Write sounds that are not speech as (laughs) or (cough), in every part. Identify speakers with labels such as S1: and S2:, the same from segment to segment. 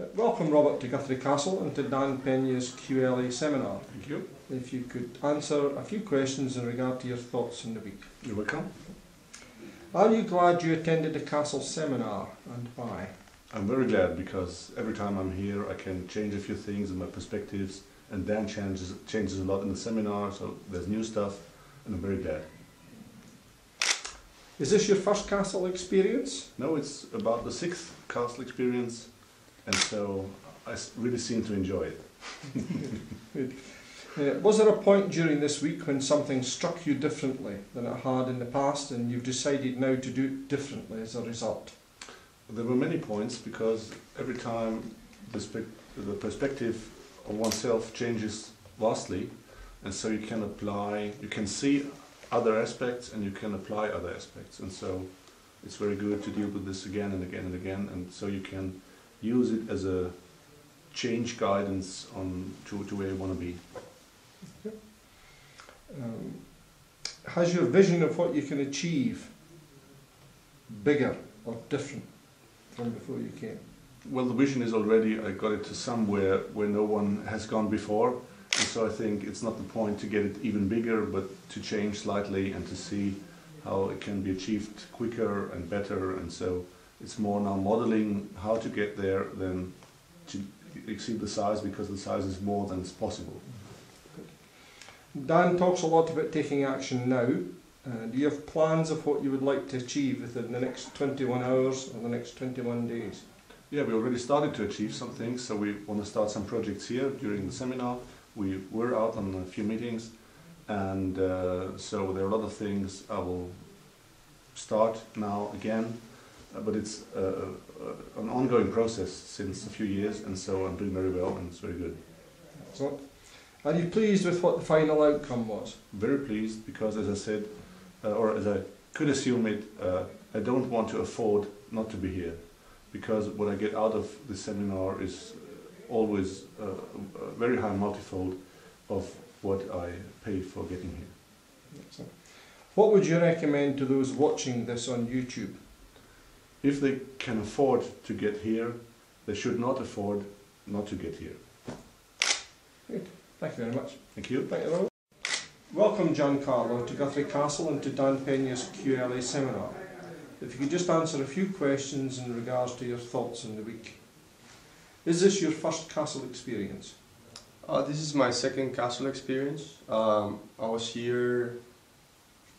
S1: Uh, welcome, Robert, to Guthrie Castle and to Dan Pena's QLA seminar.
S2: Thank you.
S1: If you could answer a few questions in regard to your thoughts on the week.
S2: You're welcome.
S1: Are you glad you attended the Castle seminar and why?
S2: I'm very glad because every time I'm here I can change a few things in my perspectives and Dan changes, changes a lot in the seminar so there's new stuff and I'm very glad.
S1: Is this your first Castle experience?
S2: No, it's about the sixth castle experience and so I really seem to enjoy it. (laughs)
S1: Good. Uh, was there a point during this week when something struck you differently than it had in the past and you've decided now to do it differently as a result?
S2: There were many points because every time the, the perspective of oneself changes vastly, and so you can apply, you can see other aspects and you can apply other aspects, and so it's very good to deal with this again and again and again, and so you can use it as a change guidance on to, to where you want to be.
S1: Um, has your vision of what you can achieve bigger or different from before you came?
S2: Well, the vision is already, I got it to somewhere where no one has gone before. And so I think it's not the point to get it even bigger, but to change slightly and to see how it can be achieved quicker and better. And so it's more now modeling how to get there than to exceed the size because the size is more than is possible.
S1: Dan talks a lot about taking action now. Uh, do you have plans of what you would like to achieve within the next 21 hours or the next 21 days?
S2: Yeah, we already started to achieve some things, so we want to start some projects here during the seminar. We were out on a few meetings, and uh, so there are a lot of things I will start now again, but it's uh, uh, an ongoing process since a few years, and so I'm doing very well, and it's very good.
S1: Excellent. Are you pleased with what the final outcome was?
S2: Very pleased because, as I said, uh, or as I could assume it, uh, I don't want to afford not to be here, because what I get out of the seminar is always uh, a very high multifold of what I pay for getting here.
S1: Excellent. What would you recommend to those watching this on YouTube?
S2: If they can afford to get here, they should not afford not to get here. Good.
S1: Thank you very much.
S2: Thank you.
S1: Thank you, Robert. Welcome, Giancarlo, to Guthrie Castle and to Dan Pena's QLA seminar. If you could just answer a few questions in regards to your thoughts on the week. Is this your first castle experience?
S3: Uh, this is my second castle experience. Um, I was here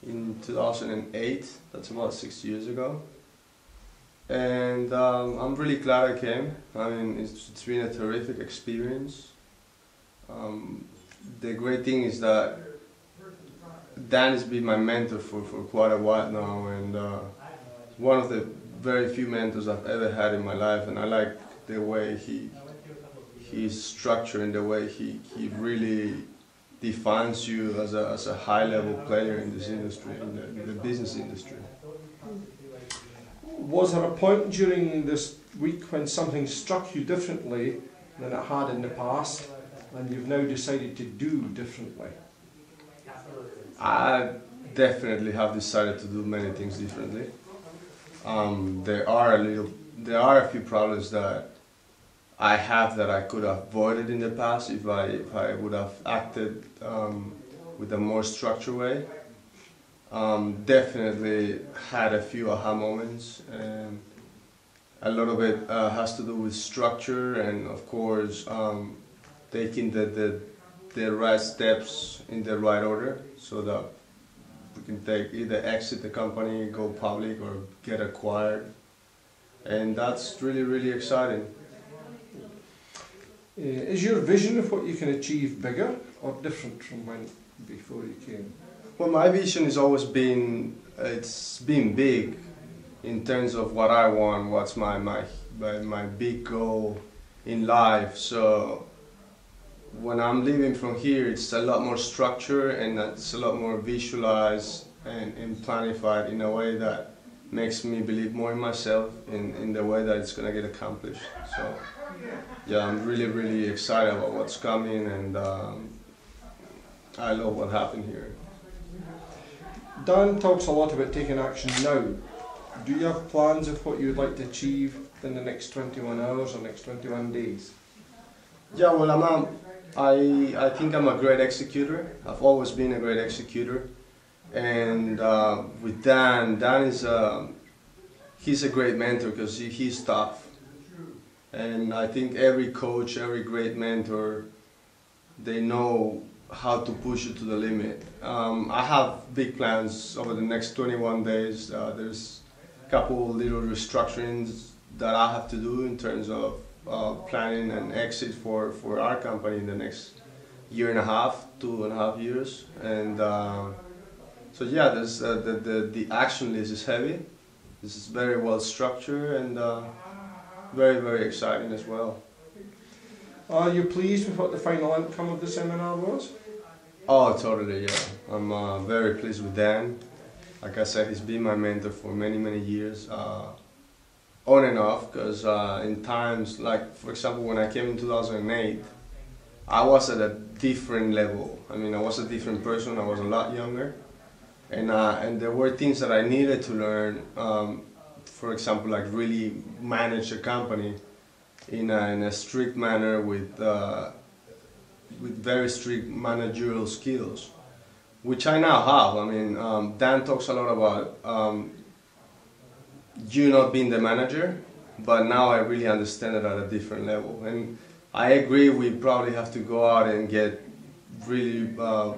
S3: in 2008, that's about six years ago. And um, I'm really glad I came. I mean, it's, it's been a terrific experience. Um, the great thing is that Dan has been my mentor for, for quite a while now, and uh, one of the very few mentors I've ever had in my life, and I like the way he he's structured and the way he, he really defines you as a, as a high level player in this industry, in the, in the business industry.
S1: Was there a point during this week when something struck you differently than it had in the past and you've now decided to do differently?
S3: I definitely have decided to do many things differently. Um, there are a little, there are a few problems that I have that I could have avoided in the past if I if I would have acted um, with a more structured way. Um, definitely had a few aha moments, and a lot of it uh, has to do with structure and, of course, um, taking the, the the right steps in the right order so that we can take either exit the company, go public, or get acquired. And that's really, really exciting.
S1: Uh, is your vision of what you can achieve bigger or different from when before you came?
S3: Well, my vision has always been it's been big in terms of what I want, what's my my my, big goal in life. So when I'm living from here, it's a lot more structure and it's a lot more visualized and, and planified in a way that makes me believe more in myself in, in the way that it's gonna get accomplished. So yeah, I'm really really excited about what's coming and um, I love what happened here.
S1: Dan talks a lot about taking action now. Do you have plans of what you would like to achieve in the next 21 hours or next 21 days?
S3: Yeah, well, I'm, um, I, I think I'm a great executor. I've always been a great executor. And uh, with Dan, Dan is a, he's a great mentor because he, he's tough. And I think every coach, every great mentor, they know how to push you to the limit. Um, I have big plans over the next 21 days. Uh, there's a couple little restructurings that I have to do in terms of uh, planning an exit for, for our company in the next year and a half, two and a half years. And um, so yeah, there's, uh, the, the, the action list is heavy. This is very well structured and uh, very, very exciting as well.
S1: Are you pleased with what the final outcome of the seminar was?
S3: Oh, totally, yeah. I'm uh, very pleased with Dan. Like I said, he's been my mentor for many, many years, uh, on and off, because uh, in times, like, for example, when I came in 2008, I was at a different level. I mean, I was a different person, I was a lot younger. And, uh, and there were things that I needed to learn, um, for example, like really manage a company in a, in a strict manner with uh, with very strict managerial skills, which I now have. I mean, um, Dan talks a lot about um, you not being the manager, but now I really understand it at a different level. And I agree, we probably have to go out and get really uh,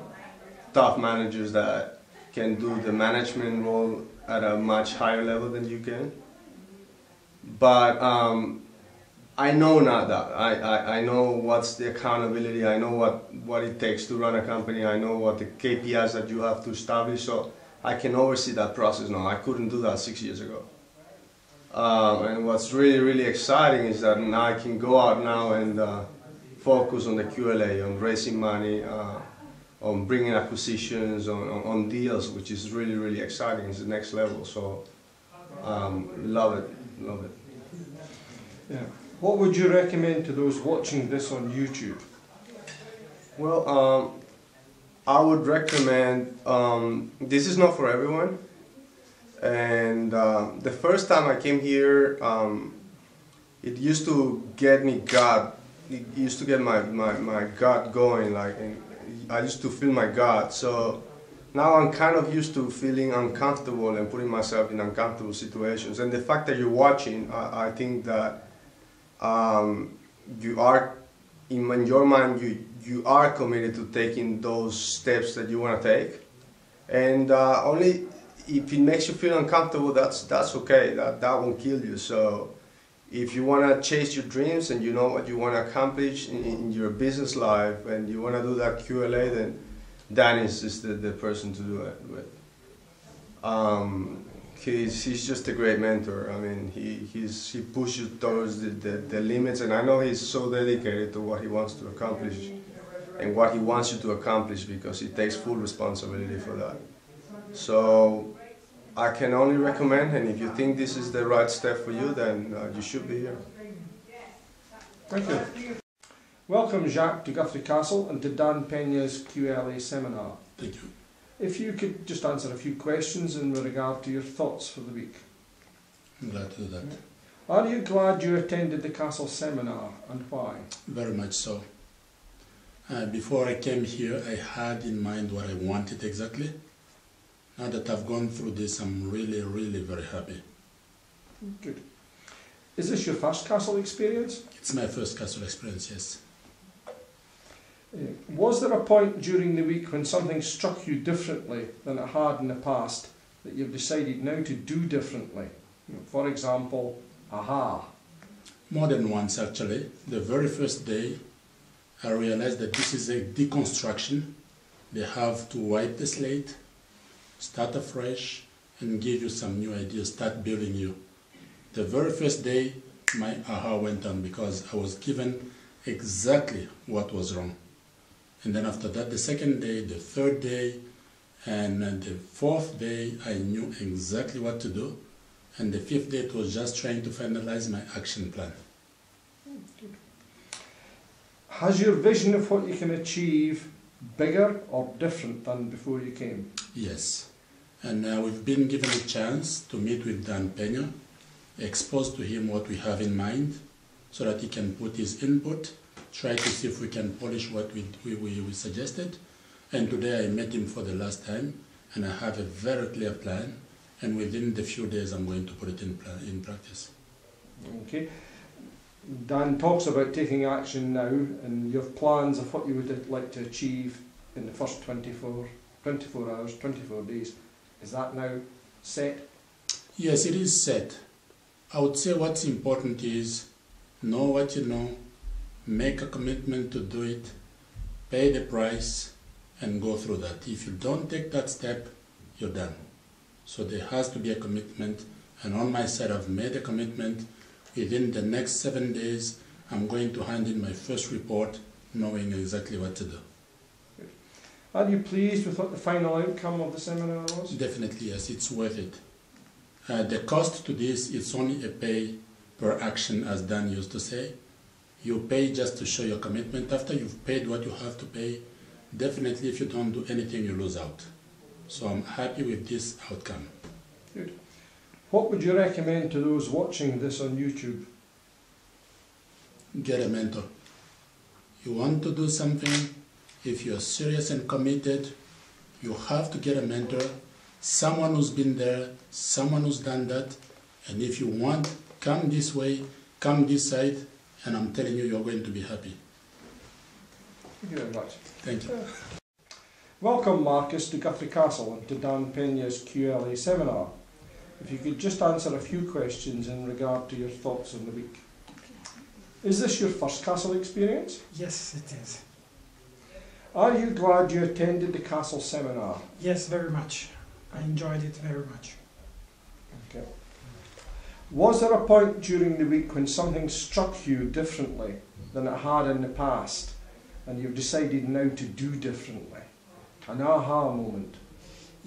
S3: tough managers that can do the management role at a much higher level than you can. But um, I know not that. I, I, I know what's the accountability. I know what, what it takes to run a company. I know what the KPIs that you have to establish. So I can oversee that process now. I couldn't do that six years ago. Um, and what's really, really exciting is that now I can go out now and uh, focus on the QLA, on raising money, uh, on bringing acquisitions, on, on, on, deals, which is really, really exciting. It's the next level. So um, love it, love it.
S1: Yeah. What would you recommend to those watching this on YouTube?
S3: Well, um, I would recommend, um, this is not for everyone. And uh, the first time I came here, um, it used to get me gut, it used to get my, my, my gut going, like, I used to feel my gut. So now I'm kind of used to feeling uncomfortable and putting myself in uncomfortable situations. And the fact that you're watching, I, I think that um, you are in, in your mind you you are committed to taking those steps that you want to take. And uh, only if it makes you feel uncomfortable that's that's okay. That that won't kill you. So if you want to chase your dreams and you know what you want to accomplish in, in your business life and you want to do that QLA then Dan is the, the person to do it with. Um, he's he's just a great mentor. I mean, he he's he pushes towards the, the, the, limits, and I know he's so dedicated to what he wants to accomplish and what he wants you to accomplish because he takes full responsibility for that. So I can only recommend, and if you think this is the right step for you, then uh, you should be here.
S1: Thank you. Welcome, Jacques, to Guthrie Castle and to Dan Pena's QLA seminar.
S4: Thank you.
S1: If you could just answer a few questions in regard to your thoughts for the week.
S4: I'm glad to do that.
S1: Are you glad you attended the Castle seminar and why?
S4: Very much so. Uh, before I came here, I had in mind what I wanted exactly. Now that I've gone through this, I'm really, really very happy.
S1: Good. Is this your first Castle experience?
S4: It's my first Castle experience, yes.
S1: Was there a point during the week when something struck you differently than it had in the past that you've decided now to do differently? For example, aha.
S4: More than once actually. The very first day I realized that this is a deconstruction. They have to wipe the slate, start afresh, and give you some new ideas, start building you. The very first day my aha went on because I was given exactly what was wrong. And then after that, the second day, the third day, and the fourth day, I knew exactly what to do. And the fifth day, it was just trying to finalize my action plan.
S1: Has your vision of what you can achieve bigger or different than before you came?
S4: Yes. And uh, we've been given a chance to meet with Dan Pena, expose to him what we have in mind, so that he can put his input, try to see if we can polish what we, we, we, suggested. And today I met him for the last time, and I have a very clear plan, and within the few days I'm going to put it in, in practice.
S1: Okay. Dan talks about taking action now and your plans of what you would like to achieve in the first 24, 24 hours, 24 days. Is that now set?
S4: Yes, it is set. I would say what's important is know what you know, make a commitment to do it, pay the price, and go through that. If you don't take that step, you're done. So there has to be a commitment, and on my side, I've made a commitment. Within the next seven days, I'm going to hand in my first report, knowing exactly what to do.
S1: Are you pleased with what the final outcome of the seminar was?
S4: Definitely, yes, it's worth it. Uh, the cost to this is only a pay per action, as Dan used to say. You pay just to show your commitment. After you've paid what you have to pay, definitely if you don't do anything, you lose out. So I'm happy with this outcome. Good.
S1: What would you recommend to those watching this on YouTube?
S4: Get a mentor. You want to do something, if you're serious and committed, you have to get a mentor, someone who's been there, someone who's done that. And if you want, come this way, come this side, and I'm telling you, you're going to be happy.
S1: Thank you very much.
S4: Thank you. (laughs)
S1: Welcome, Marcus, to Guthrie Castle and to Dan Pena's QLA seminar. If you could just answer a few questions in regard to your thoughts on the week. Is this your first castle experience?
S5: Yes, it is.
S1: Are you glad you attended the castle seminar?
S5: Yes, very much. I enjoyed it very much.
S1: Was there a point during the week when something struck you differently than it had in the past and you've decided now to do differently? An aha moment.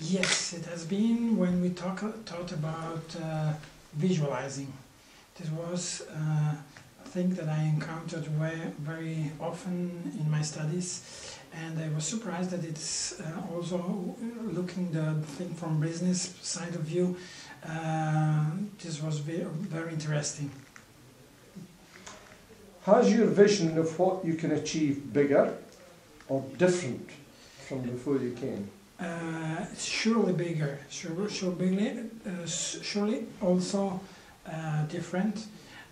S5: Yes, it has been when we talk, talked about uh, visualizing. This was uh, a thing that I encountered very, very often in my studies, and I was surprised that it's uh, also looking the thing from business side of view. Uh, this was very, very interesting.
S1: Has your vision of what you can achieve bigger or different from before you came?
S5: Uh, surely bigger, sure, sure bigly, uh, surely also uh, different.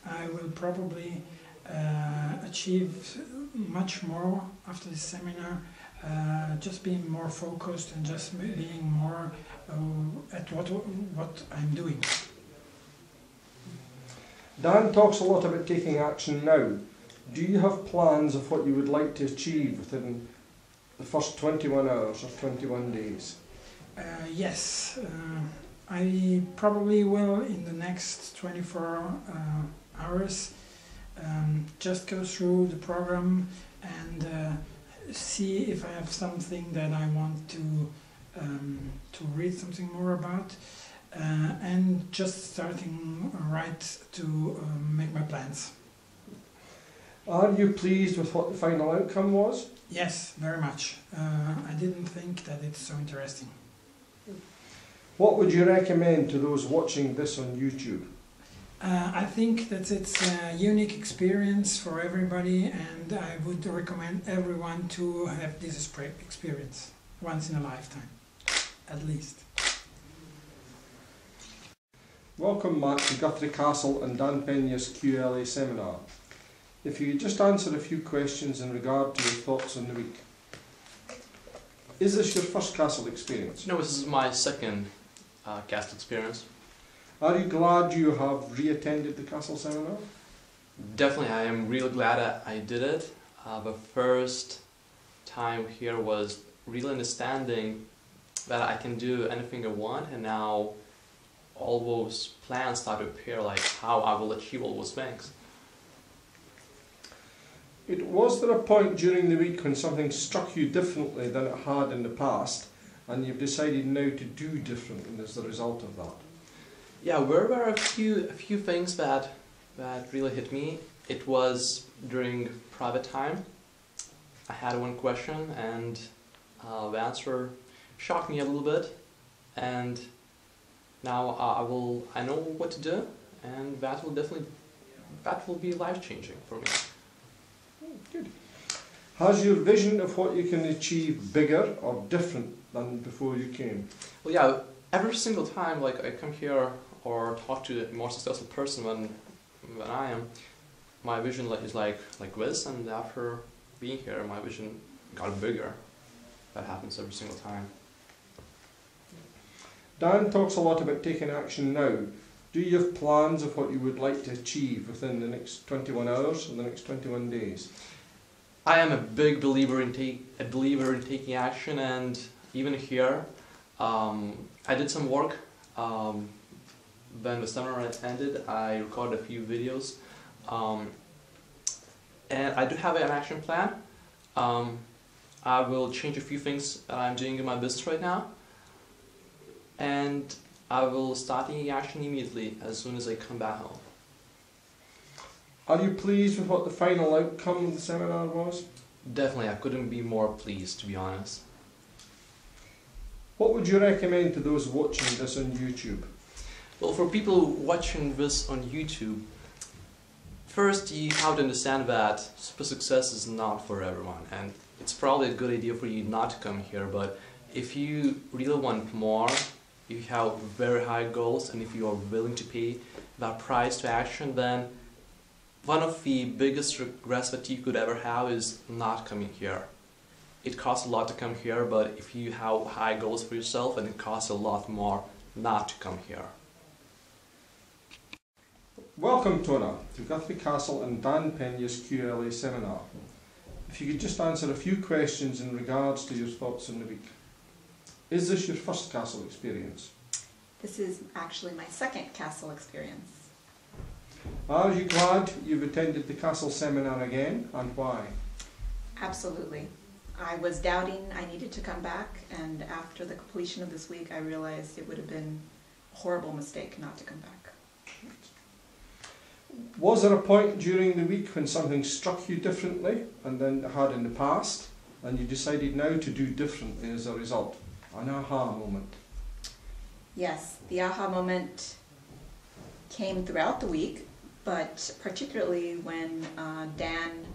S5: I will probably uh, achieve much more after this seminar. Uh, just being more focused and just being more uh, at what what I'm doing.
S1: Dan talks a lot about taking action now. Do you have plans of what you would like to achieve within the first 21 hours or 21 days?
S5: Uh, yes, uh, I probably will in the next 24 uh, hours um, just go through the program and see if I have something that I want to um, to read something more about, uh, and just starting right to um, make my plans.
S1: Are you pleased with what the final outcome was?
S5: Yes, very much. Uh, I didn't think that it's so interesting.
S1: What would you recommend to those watching this on YouTube?
S5: Uh, I think that it's a unique experience for everybody, and I would recommend everyone to have this experience once in a lifetime, at least.
S1: Welcome, Matt, to Guthrie Castle and Dan Pena's QLA seminar. If you could just answer a few questions in regard to your thoughts on the week. Is this your first castle experience?
S6: No, this is my second uh, cast experience.
S1: Are you glad you have re-attended the castle seminar?
S6: Definitely, I am real glad I, I did it. Uh, the first time here was really understanding that I can do anything I want, and now all those plans start to appear, like how I will achieve all those things.
S1: It was there a point during the week when something struck you differently than it had in the past, and you've decided now to do differently as the result of that?
S6: Yeah, there were a few a few things that that really hit me. It was during private time. I had one question, and uh, the answer shocked me a little bit, and now I will I know what to do, and that will definitely that will be life changing for me.
S1: Good. Has your vision of what you can achieve bigger or different than before you came?
S6: Well, yeah, every single time like I come here or talk to a more successful person than than I am, my vision is like like this, and after being here, my vision got bigger. That happens every single time.
S1: Dan talks a lot about taking action now. Do you have plans of what you would like to achieve within the next 21 hours or the next 21 days?
S6: I am a big believer in take a believer in taking action, and even here, um, I did some work. Um, when the seminar ended, I recorded a few videos, um, and I do have an action plan. Um, I will change a few things that I'm doing in my business right now, and I will start taking action immediately as soon as I come back home.
S1: Are you pleased with what the final outcome of the seminar was?
S6: Definitely, I couldn't be more pleased, to be honest.
S1: What would you recommend to those watching this on YouTube?
S6: Well, for people watching this on YouTube, first you have to understand that super success is not for everyone, and it's probably a good idea for you not to come here. But if you really want more, if you have very high goals, and if you are willing to pay that price to action, then one of the biggest regrets that you could ever have is not coming here. It costs a lot to come here, but if you have high goals for yourself, then it costs a lot more not to come here.
S1: Welcome, Tona, to Guthrie Castle and Dan Pena's QLA seminar. If you could just answer a few questions in regards to your thoughts on the week. Is this your first castle experience?
S7: This is actually my second castle experience.
S1: Are you glad you've attended the castle seminar again and why?
S7: Absolutely. I was doubting I needed to come back, and after the completion of this week, I realized it would have been a horrible mistake not to come back.
S1: Was there a point during the week when something struck you differently and than it had in the past, and you decided now to do differently as a result? An aha moment.
S7: Yes, the aha moment came throughout the week, but particularly when uh, Dan,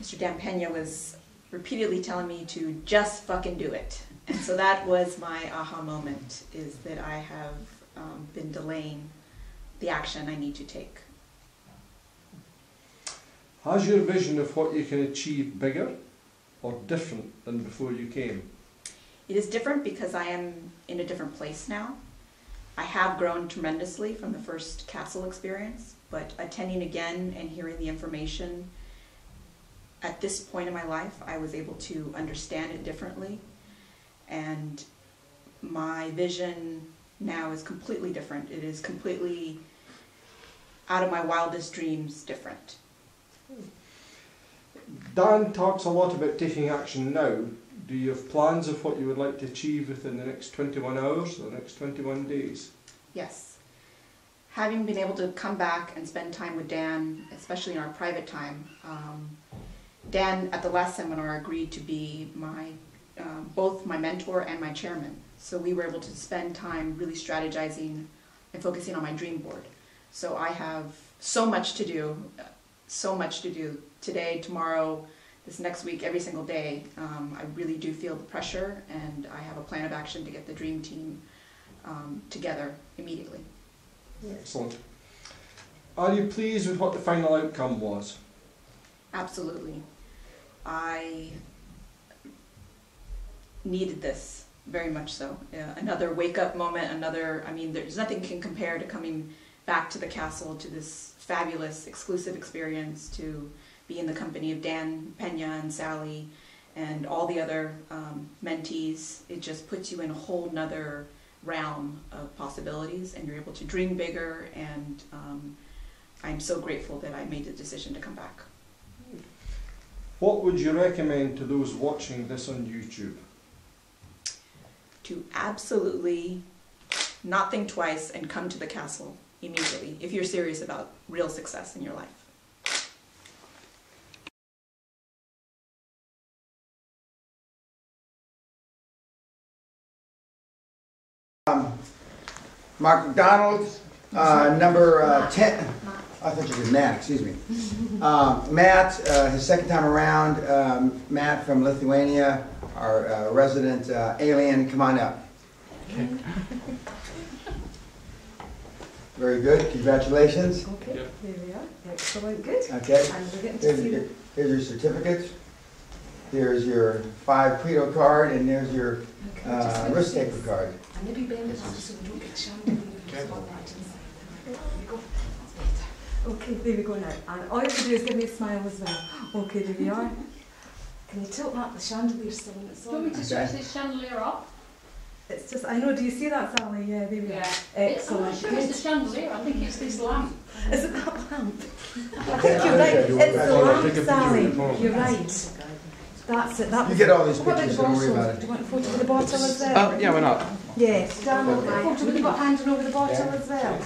S7: Mr. Dan Pena, was repeatedly telling me to just fucking do it. And so that was my aha moment, is that I have um, been delaying the action I need to take.
S1: Has your vision of what you can achieve bigger or different than before you came?
S7: It is different because I am in a different place now. I have grown tremendously from the first castle experience, but attending again and hearing the information at this point in my life, I was able to understand it differently. And my vision now is completely different. It is completely out of my wildest dreams different.
S1: Dan talks a lot about taking action now. Do you have plans of what you would like to achieve within the next 21 hours or the next 21 days?
S7: Yes. Having been able to come back and spend time with Dan, especially in our private time, um, Dan at the last seminar agreed to be my um, both my mentor and my chairman. So we were able to spend time really strategizing and focusing on my dream board. So I have so much to do, so much to do today, tomorrow, this next week, every single day. Um, I really do feel the pressure, and I have a plan of action to get the dream team um, together immediately.
S1: Excellent. Are you pleased with what the final outcome was?
S7: Absolutely. I needed this very much so. Uh, another wake up moment, another, I mean, there's nothing can compare to coming back to the castle, to this fabulous exclusive experience, to be in the company of Dan Pena and Sally and all the other um, mentees. It just puts you in a whole nother realm of possibilities and you're able to dream bigger and um, I'm so grateful that I made the decision to come back.
S1: What would you recommend to those watching this on YouTube?
S7: To absolutely not think twice and come to the castle immediately if you're serious about real success in your life.
S8: Mark McDonald, uh, number uh, 10, I thought you said Matt, excuse me. (laughs) Uh, Matt, uh, his second time around, um, Matt from Lithuania, our uh, resident uh, alien, come on up. (laughs) Very good, congratulations.
S9: Okay,
S6: Yep.
S9: there we are. Excellent, good.
S8: Okay,
S9: And we're getting to
S8: here's
S9: see
S8: your,
S9: the
S8: here's your certificate. Here's your five Credo card, and there's your
S9: Okay,
S8: uh,
S9: just
S8: risk
S9: gonna
S8: taker card.
S9: And maybe bend it up so we don't get the chandelier spotlight inside. There we go. Okay, there we go now. And all you have to do is give me a smile as well. Okay, there we are. Can you tilt that? The chandelier, still in its
S10: Do you want me to switch
S8: Okay.
S10: this chandelier off?
S9: It's just, I know, do you see that, Sally? Yeah, there we are.
S10: It's- I'm
S9: Excellent.
S10: not sure it's the chandelier, I think it's this lamp.
S9: Is it that lamp? I
S8: Okay,
S9: think you're right. It's the lamp,
S2: take a picture
S9: Sally. You're right. That's it. That
S8: You
S9: was
S8: get all these
S9: What about
S8: pictures,
S9: the
S8: don't worry
S9: bottle?
S8: about
S9: Do
S8: it.
S9: you want a photo with the bottle as well?
S6: Oh, yeah, why not?
S9: Yes, Dan, will get a photo with the bo- handing over the bottle
S8: Okay.
S9: as well.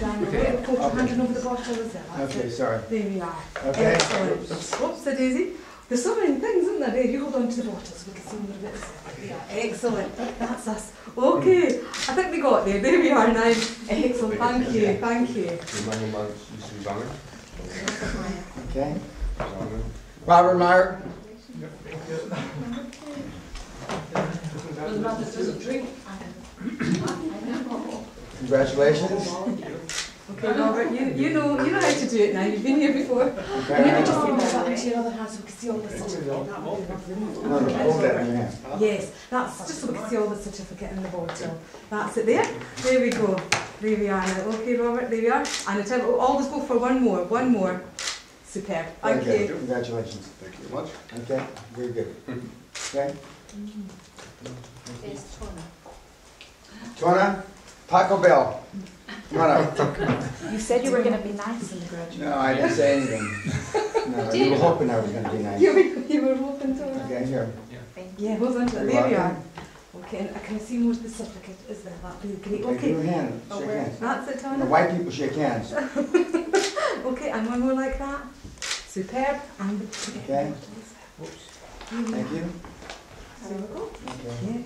S9: Dan, will get a photo handing over the bottle as well. That's
S8: Okay,
S9: it.
S8: sorry.
S9: There we are.
S8: Okay.
S9: Excellent. Whoops, a daisy. There's so many things, isn't there? There, you hold on to the bottles, we can see them a bit. Yeah, excellent. That's us. Okay, I think we got there. There we are now. Excellent. Thank you. Thank you.
S8: Okay. Robert Meyer, congratulations.
S9: Okay, Robert, you, you know you know how to do it now. You've been here before.
S8: Okay.
S9: Maybe just leave that into your other hand so we can see all the certificate. That would be lovely.
S8: No, no, hold that in your hand.
S9: Yes, that's just so we can see all the certificate in the bottle. That's it there. There we go. There we are now. Okay, Robert, there we are. And I tell you, always go for one more, one more. Superb. Thank
S8: Okay,
S9: you.
S8: Congratulations.
S2: Thank you very much.
S8: Okay, very good. Okay.
S10: It's Tony.
S8: Tona, Taco Bell, come on up.
S7: You said you were gonna be nice in the graduation.
S8: No, I didn't say anything. (laughs) No, you were hoping I was gonna be nice.
S9: You were, you were hoping to.
S8: Okay, here.
S9: Yeah, hold on to that.
S8: You're
S9: There we are. Okay, and can I see more of the certificate? Is there? That'd be great.
S8: Okay, give
S9: Okay.
S8: her hand, oh, shake hands.
S9: That's it, Tony.
S8: The white people shake hands. (laughs)
S9: Okay, and one more like that. Superb. And
S8: Okay.
S9: Thank
S8: Thank you.
S9: There we go.
S8: Okay.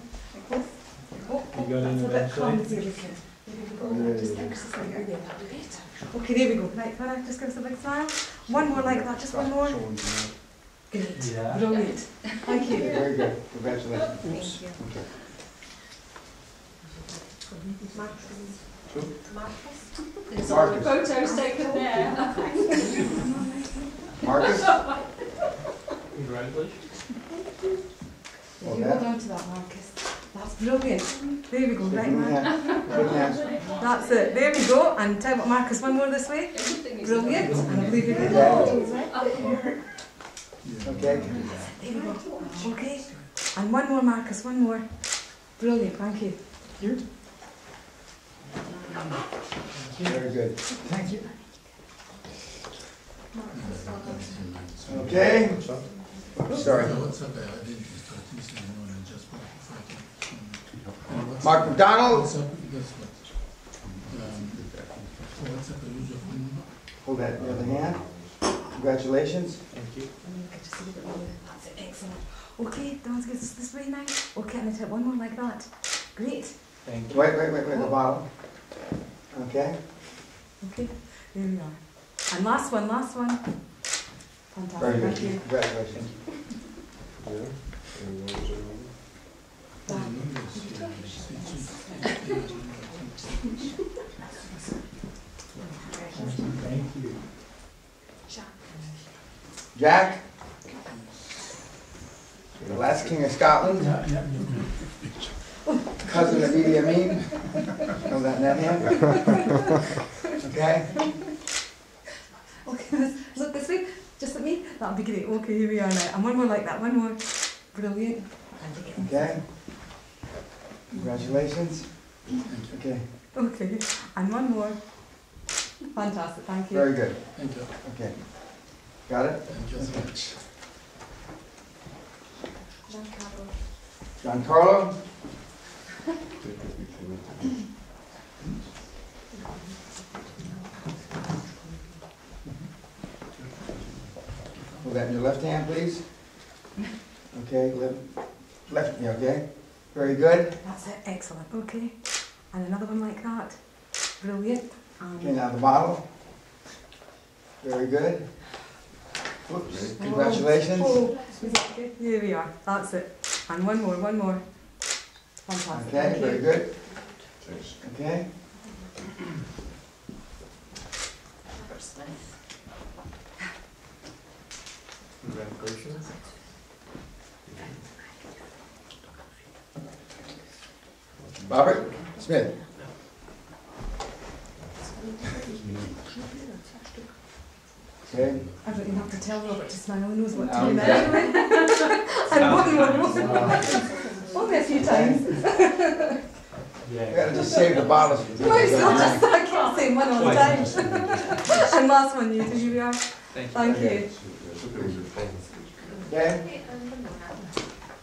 S9: Yeah. Oh, oh, that's a bit clumsy looking. Just ever so slightly there, that'd be better. Okay, there we go. Right, Farah, just give us a big smile. One more like that, just one more. Great. Brilliant. Thank you.
S8: Very good, congratulations.
S7: Thank you.
S8: Okay.
S10: There's all the
S8: Marcus.
S10: photos taken there. (laughs)
S8: Marcus?
S6: Congratulations.
S8: Hold
S9: You
S8: that.
S9: hold on to that, Marcus. That's brilliant. There we go, right,
S8: your
S9: man.
S8: hand. Shake hands.
S9: That's it. There we go. And tell what, Marcus, one more this way. Brilliant. And I believe you get the bottle as well.
S8: Okay.
S9: There we go. Okay. And one more, Marcus, one more. Brilliant, thank you. You.
S8: Very good. Thank you. Okay. Oops, Sorry. Mark McDonald, hold that in the other hand. Congratulations.
S9: Thank to see you. That's it, excellent. Okay, Don's gets us this way now. Okay, and I tell one more like that. Great. Thank you.
S8: Wait, wait, wait, wait, the bottom. Okay.
S9: Okay, there we are. And last one, last one. Fantastic,
S8: Very good.
S9: thank you.
S8: Congratulations. Jack? The last king of Scotland? Cousin of Idi Amin? Know that hand? Okay?
S9: Okay, (laughs) look this way. Just at me. That'll be great. Okay, here we are now. And one more like that. One more. Brilliant.
S8: Okay? Congratulations. Okay,
S9: Okay. And one more. Fantastic. Thank you.
S8: very good.
S4: Thank you.
S8: Okay. Got it?
S4: Thank you so much.
S8: Giancarlo? Giancarlo? Hold that in your left hand, please. Okay, left, left, yeah, okay. Very good.
S9: That's it. Excellent. Okay. and another one like that. Brilliant.
S8: Okay,
S9: Um,
S8: now the bottle. Very good. Whoops, congratulations.
S9: Oh, is that good? There we are. That's it. And one more, one more. Fantastic.
S8: Okay,
S9: Thank
S8: very
S9: you.
S8: good. Okay, Robert Smith. Okay.
S9: I don't even have to tell Robert to smile. He knows what
S8: No,
S9: time
S8: okay.
S9: anyway. and one more, one more. Only a few times.
S8: We gotta just save the bottles. for
S9: No, it's not
S8: people.
S9: just I kept saying one all the time. (laughs) and last one, you. Here we are. Thank
S8: Okay.
S9: you.
S8: Okay.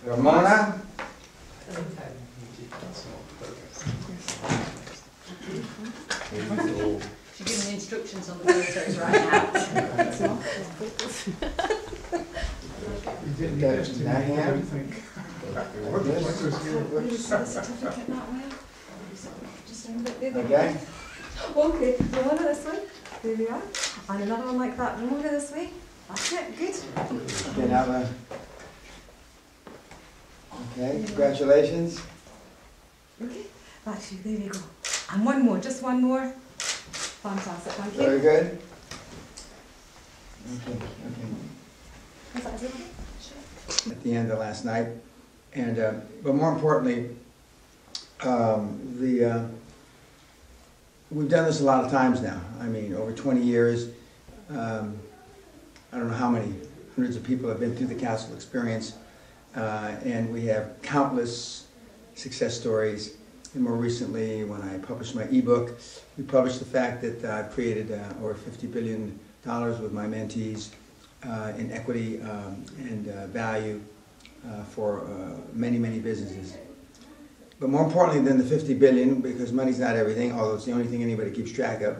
S8: Ramona.
S10: Giving on the photos right now.
S8: Okay, that hand.
S9: Use the certificate that way. Just a bit there.
S8: Okay.
S9: Okay, so one this way. There we are. And another one like that. One over this way. That's it. Good.
S8: Okay, now the. Okay, congratulations.
S9: Okay. That's you. There we go. And one more. Just one more. Fantastic. Thank you.
S8: Very good. Okay, okay.
S9: Is that everybody?
S8: At the end of last night, and, uh, but more importantly, um, the, uh, we've done this a lot of times now. I mean, over 20 years. Um, I don't know how many hundreds of people have been through the castle experience, uh, and we have countless success stories. And more recently, when I published my ebook, we published the fact that I've created uh, over 50 billion dollars with my mentees uh, in equity um, and uh, value uh, for uh, many, many businesses. But more importantly than the 50 billion, because money's not everything, although it's the only thing anybody keeps track of.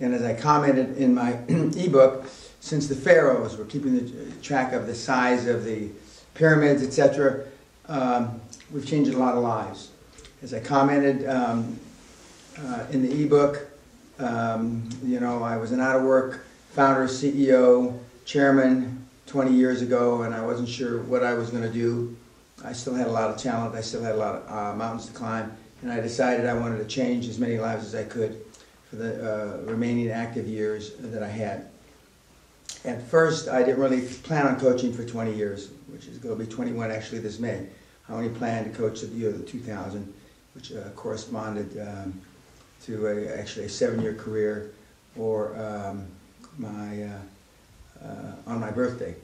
S8: And as I commented in my (clears throat) ebook, since the pharaohs were keeping the track of the size of the pyramids, etc., um, we've changed a lot of lives. As I commented um, uh, in the ebook, um, you know, I was an out of work founder, CEO, chairman 20 years ago, and I wasn't sure what I was going to do. I still had a lot of talent, I still had a lot of uh, mountains to climb, and I decided I wanted to change as many lives as I could for the uh, remaining active years that I had. At first, I didn't really plan on coaching for 20 years, which is going to be 21 actually this May. I only planned to coach the year of 2000, which uh, corresponded um, to a, actually a seven-year career or um, my, uh, uh, on my birthday.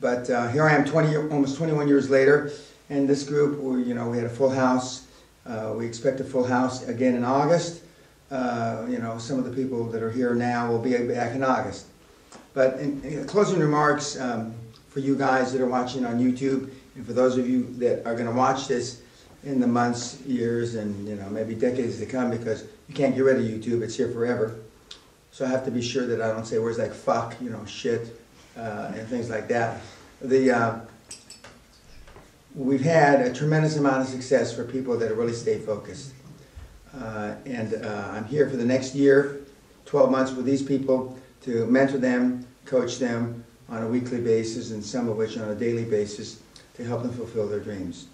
S8: But uh, here I am 20, almost 21 years later, and this group, we, you know, we had a full house. Uh, we expect a full house again in August. Uh, you know, some of the people that are here now will be back in August. But in, in closing remarks um, for you guys that are watching on YouTube, and for those of you that are going to watch this in the months, years, and you know maybe decades to come, because you can't get rid of YouTube; it's here forever. So I have to be sure that I don't say words like "fuck," you know, "shit," uh, and things like that. The uh, we've had a tremendous amount of success for people that really stay focused. Uh, and uh, I'm here for the next year, 12 months with these people to mentor them, coach them on a weekly basis, and some of which on a daily basis to help them fulfill their dreams.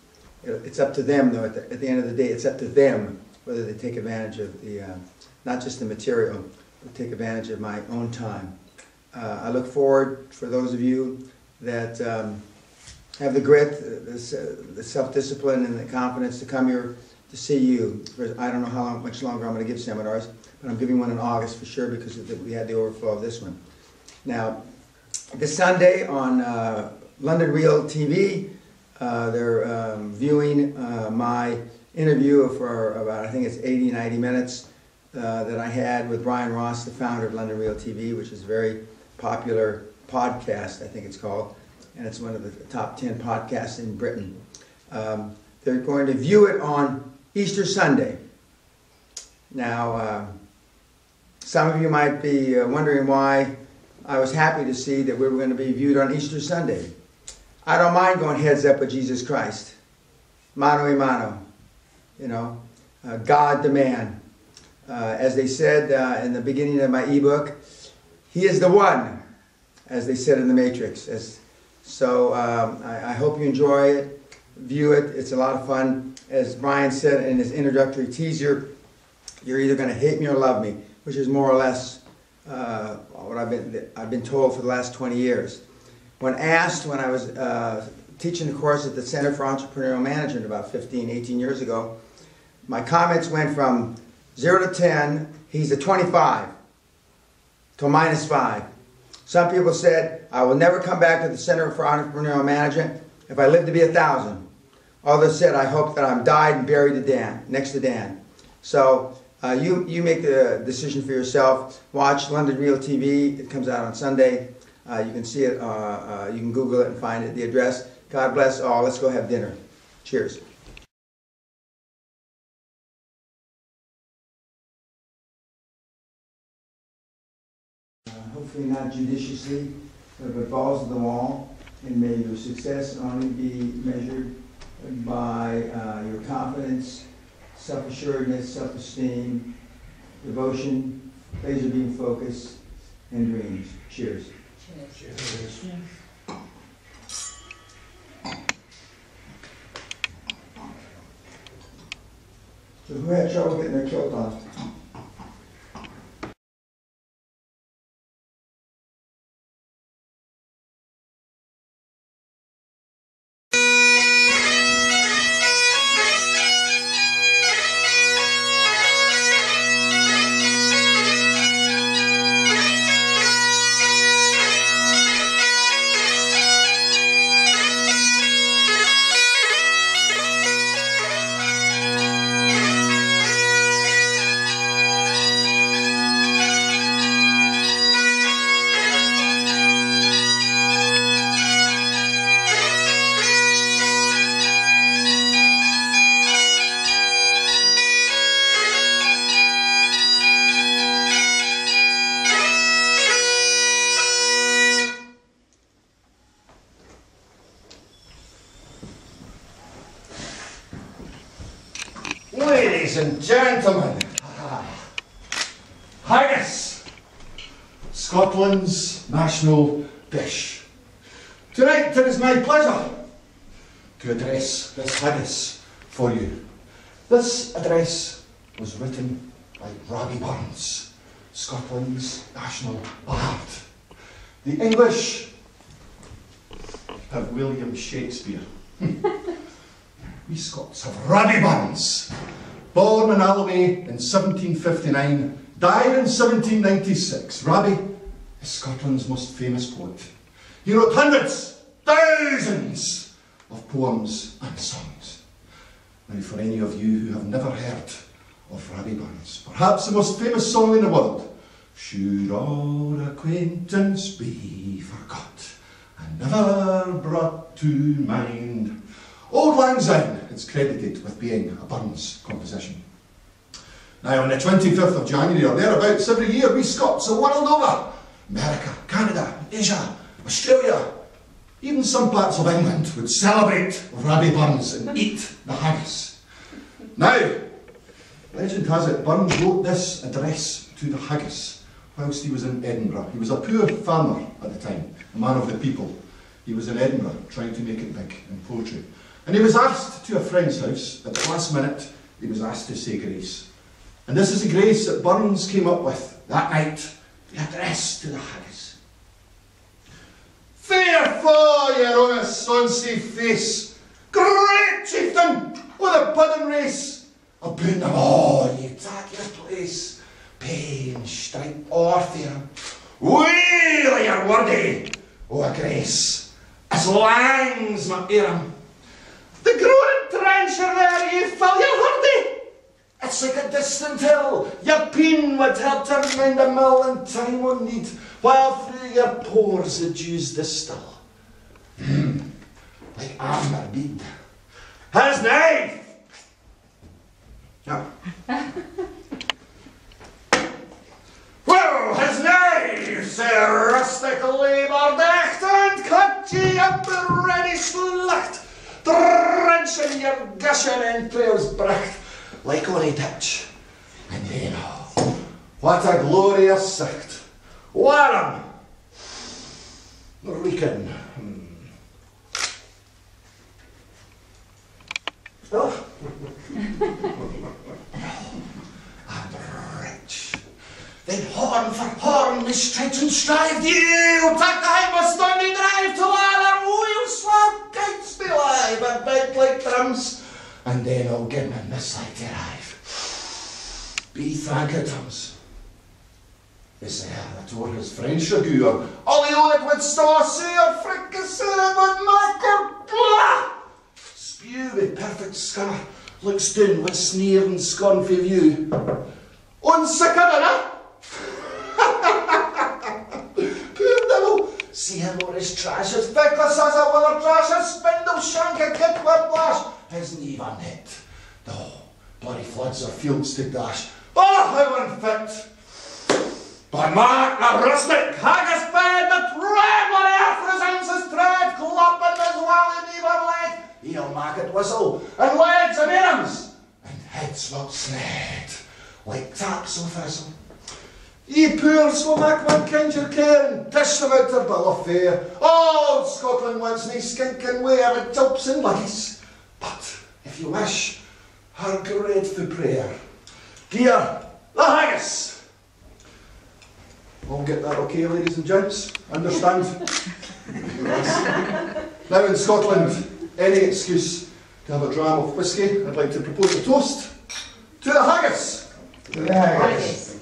S8: It- It's up to them, though, at the, at the end of the day, it's up to them whether they take advantage of the, uh, not just the material, but take advantage of my own time. Uh, I look forward, for those of you that um, have the grit, the, the self-discipline, and the confidence to come here to see you. I don't know how long, much longer I'm going to give seminars, but I'm giving one in August for sure because we had the overflow of this one. Now, this Sunday on uh, London Real TV, they're um, viewing uh, my interview for about, I think it's 80, 90 minutes uh, that I had with Brian Rose, the founder of London Real TV, which is a very popular podcast, I think it's called, and it's one of the top 10 podcasts in Britain. Um, they're going to view it on Easter Sunday. Now, uh, some of you might be uh, wondering why I was happy to see that we were going to be viewed on Easter Sunday. I don't mind going heads up with Jesus Christ, mano a mano. You know, uh, God the man. Uh, as they said uh, in the beginning of my ebook, he is the one, as they said in the Matrix. As, so um, I, I hope you enjoy it, view it. It's a lot of fun. As Brian said in his introductory teaser, you're either going to hate me or love me, which is more or less uh, what I've been, I've been told for the last 20 years. When asked, when I was uh, teaching the course at the Center for Entrepreneurial Management about 15, 18 years ago, my comments went from 0 to 10, he's a 25, to minus 5. Some people said, I will never come back to the Center for Entrepreneurial Management if I live to be a 1,000. Others said, I hope that I'm died and buried to Dan, next to Dan. So uh, you, you make the decision for yourself. Watch London Real TV. It comes out on Sunday. Uh, you can see it. Uh, uh, you can Google it and find it. The address. God bless all. Let's go have dinner. Cheers. Hopefully not judiciously, but falls to the wall, and may your success only be measured by uh, your confidence self-assuredness, self-esteem, devotion, laser beam focus, and dreams. Cheers.
S10: Cheers.
S8: So who had trouble getting their kilt on?
S11: Scotland's national dish. Tonight it is my pleasure to address this haggis for you. This address was written by Robbie Burns, Scotland's national bard. The English have William Shakespeare. (laughs) we Scots have Robbie Burns, born in Alloway in 1759, died in 1796. Robbie Scotland's most famous poet. He wrote hundreds, thousands of poems and songs. Now, for any of you who have never heard of Robbie Burns, perhaps the most famous song in the world, Should our acquaintance be forgot and never brought to mind? Auld Lang Syne is credited with being a Burns composition. Now, on the 25th of January or thereabouts every year, we Scots the world over, America, Canada, Asia, Australia, even some parts of England would celebrate Robbie Burns and eat the haggis. Now, legend has it Burns wrote this address to the haggis whilst he was in Edinburgh. He was a poor farmer at the time, a man of the people. He was in Edinburgh trying to make it big in poetry. And he was asked to a friend's house, at the last minute, he was asked to say grace. And this is the grace that Burns came up with that night, the address to the. Fair for your honest sonsy face, great chieftain with a pudding race, aboon them all ye take your place, pain, stripe, or fear, wheel your wordy, o a grace, as lang's my earm. The growing trencher there, ye fill your hurdy. It's like a distant hill. Your peen would help to remind a mill in time o' need, while through your pores the dews distill. (clears throat) Like amber bead. His knife! No. (laughs) well, his knife, Sir rustic labour decht, and cut ye up ready slacht, drenching your gushing entrails brecht, like on a ditch. And then, oh, what a glorious sight. Warren! Reeking. Hmm. Oh. (laughs) and rich. Then horn for horn we stretch and strive. You take the high Stoney drive to Lather. We'll swap kites be live and bite like drums. And then I'll get my side to arrive. Be thank it, Thomas. Is there ah, that or his French agur? Ollie Oleg would star seer, fricassee, would macker, blah! Spew with perfect scar, looks down with sneer and scorn for view. Unsickered, Poor devil, see him or his trash as feckless as a willow trash, a spindle shank a kick with lash, his knee van hit. Oh, bloody floods of fields to dash. Oh, how unfit! By Mark the rustic, haggis fed, the trembling earth resounds his tread, clopping his wally beaver leg, he'll mark it whistle, and legs and arms, and heads will sned, like taps of fizzle. Ye poors will make one kind your care, and dish them out their bill of fare. All Scotland wants me skinking wear and tops and luggies. But, if you wish, her grateful prayer. Gear, the haggis! All get that okay, ladies and gents? Understand? (laughs) now in Scotland, any excuse to have a dram of whisky, I'd like to propose a toast to the haggis.
S8: To the haggis.